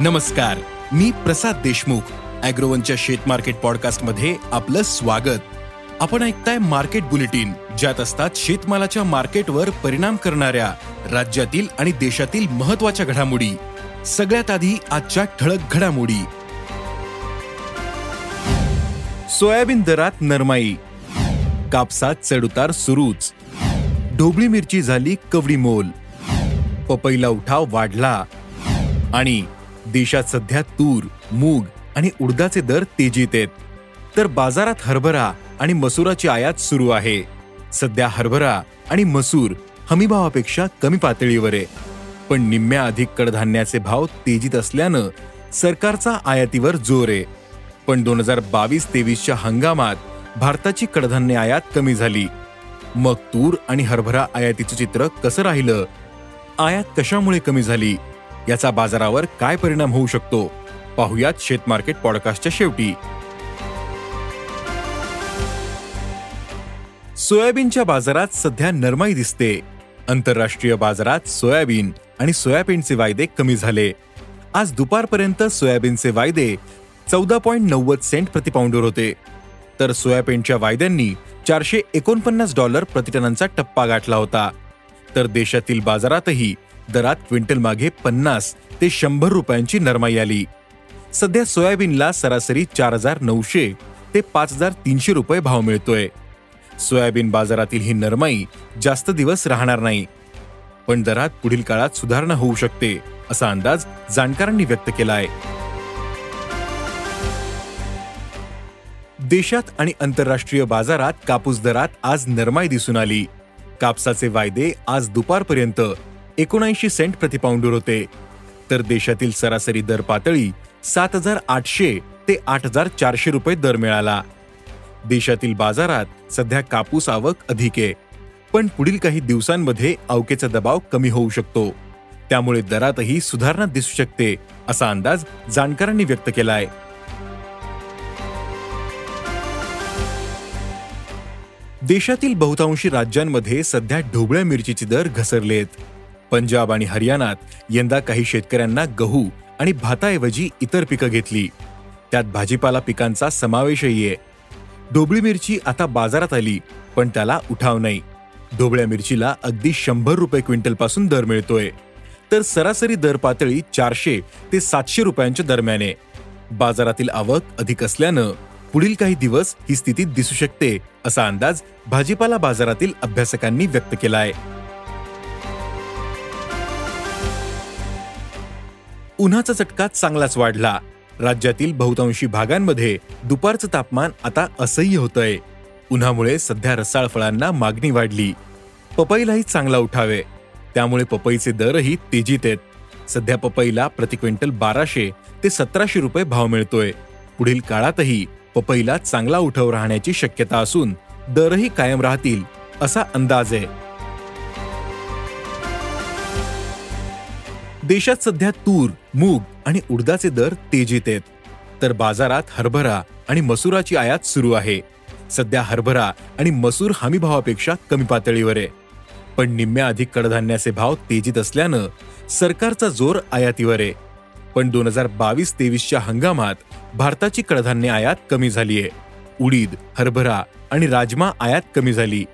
नमस्कार मी प्रसाद देशमुख अॅग्रोवनच्या शेत मार्केट पॉडकास्टमध्ये आपलं स्वागत. आपण ऐकताय मार्केट बुलेटिन ज्यात असतात शेतमालाच्या मार्केटवर परिणाम करणाऱ्या राज्यातील आणि देशातील महत्त्वाच्या घडामोडी. सगळ्यात आधी आजच्या ठळक घडामोडी. सोयाबीन दरात नरमाई. कापसात चढउतार सुरूच. ढोबळी मिरची झाली कवडी मोल. पपईला उठाव वाढला. आणि देशात सध्या तूर मूग आणि उडदाचे दर तेजीत आहेत. तर बाजारात हरभरा आणि मसुराची आयात सुरू आहे. सध्या हरभरा आणि मसूर हमीभावापेक्षा कमी पातळीवर आहे. पण निम्म्या अधिक कडधान्याचे भाव तेजीत असल्यानं सरकारचा आयातीवर जोर आहे. पण दोन हजार बावीस तेवीसच्या हंगामात भारताची कडधान्य आयात कमी झाली. मग तूर आणि हरभरा आयातीचं चित्र कसं राहिलं? आयात कशामुळे कमी झाली? याचा बाजारावर काय परिणाम होऊ शकतो? पाहुयात शेत मार्केट पॉडकास्टच्या शेवटी. सोयाबीनच्या बाजारात सध्या नरमाई दिसते. आंतरराष्ट्रीय बाजारात सोयाबीन आणि सोयाबीनचे वायदे कमी झाले. आज दुपारपर्यंत सोयाबीनचे वायदे चौदा पॉईंट नव्वद सेंट प्रतिपाऊंडवर होते. तर सोयाबीनच्या वायद्यांनी चारशे एकोणपन्नास डॉलर प्रतिटनांचा टप्पा गाठला होता. तर देशातील बाजारातही दरात क्विंटल मागे पन्नास ते शंभर रुपयांची नरमाई आली. सध्या सोयाबीनला सरासरी चार हजार नऊशे ते पाच हजार तीनशे रुपये भाव मिळतोय. सोयाबीन बाजारातील ही नरमाई जास्त दिवस राहणार नाही. पण दरात पुढील काळात सुधारणा होऊ शकते असा अंदाज जाणकारांनी व्यक्त केलाय. देशात आणि आंतरराष्ट्रीय बाजारात कापूस दरात आज नरमाई दिसून आली. कापसाचे वायदे आज दुपारपर्यंत एकोणऐंशी सेंट प्रतिपाऊंडवर होते. तर देशातील सरासरी दर पातळी सात हजार आठशे ते आठ हजार चारशे रुपये दर मिळाला. देशातील बाजारात सध्या कापूस आवक अधिक आहे. पण पुढील काही दिवसांमध्ये अवकेचा दबाव कमी होऊ शकतो. त्यामुळे दरातही सुधारणा दिसू शकते असा अंदाज जाणकारांनी व्यक्त केलाय. देशातील बहुतांशी राज्यांमध्ये सध्या ढोबळ्या मिरचीचे दर घसरलेत. पंजाब आणि हरियाणात यंदा काही शेतकऱ्यांना गहू आणि भाताऐवजी इतर पिकं घेतली. त्यात भाजीपाला पिकांचा समावेशही आहे. ढोबळी मिरची आता बाजारात आली पण त्याला उठाव नाही. ढोबळ्या मिरचीला अगदी शंभर रुपये क्विंटलपासून दर मिळतोय. तर सरासरी दर पातळी चारशे ते सातशे रुपयांच्या दरम्यान. आहे बाजारातील आवक अधिक असल्यानं पुढील काही दिवस ही स्थिती दिसू शकते असा अंदाज भाजीपाला बाजारातील अभ्यासकांनी व्यक्त केला आहे उन्हाचा चटका चांगलाच वाढला. राज्यातील बहुतांशी भागांमध्ये दुपारचं तापमान आता असह्य होतंय. उन्हामुळे सध्या रसाळ फळांना मागणी वाढली. पपईलाही चांगला उठावे. त्यामुळे पपईचे दरही तेजीत आहेत. सध्या पपईला प्रति क्विंटल बाराशे ते सतराशे रुपये भाव मिळतोय. पुढील काळातही पपईला चांगला उठव राहण्याची शक्यता असून दरही कायम राहतील असा अंदाज आहे. देशात सध्या तूर मूग आणि उडदाचे दर तेजीत आहेत. तर बाजारात हरभरा आणि मसुराची आयात सुरू आहे. सध्या हरभरा आणि मसूर हमीभावापेक्षा कमी पातळीवर आहे. पण निम्म्या अधिक कडधान्याचे भाव तेजीत असल्यानं सरकारचा जोर आयातीवर आहे. पण दोन हजार बावीस तेवीसच्या हंगामात भारताची कडधान्य आयात कमी झाली आहे. उडीद हरभरा आणि राजमा आयात कमी झाली.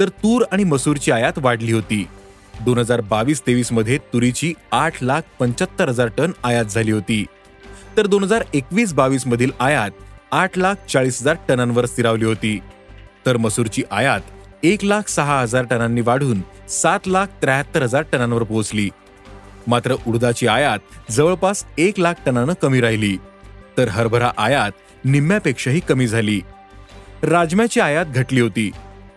तर तूर आणि मसूरची आयात वाढली होती. दोन हजार बावीस तेवीसमध्ये तुरीची आठ लाख पंच्याहत्तर हजार टन आयात झाली होती. तर दोन हजार एकवीस बावीस मधील आयात आठ लाख चाळीस हजार टनांवर स्थिरावली होती. तर मसूरची आयात एक लाख सहा हजार टनांनी वाढून सात लाख त्र्याहत्तर हजार टनांवर पोहोचली. मात्र उडदाची आयात जवळपास एक लाख टनानं कमी राहिली. तर हरभरा आयात निम्म्यापेक्षाही कमी झाली. राजम्याची आयात घटली होती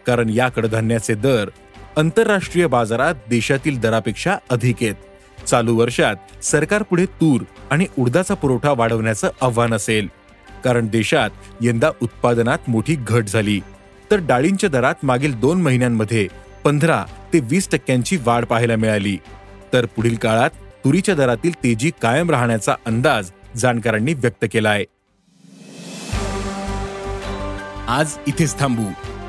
कारण या कडधान्याचे दर आंतरराष्ट्रीय बाजारात देशातील दरापेक्षा अधिक आहेत. चालू वर्षात सरकारपुढे तूर आणि उडदाचा पुरवठा वाढवण्याचं आव्हान असेल. कारण देशात यंदा उत्पादनात मोठी घट झाली. तर डाळींच्या दरात मागील दोन महिन्यांमध्ये पंधरा ते वीस टक्क्यांची वाढ पाहायला मिळाली. तर पुढील काळात तुरीच्या दरातील तेजी कायम राहण्याचा अंदाज जाणकारांनी व्यक्त केला आहे आज इथेच थांबू.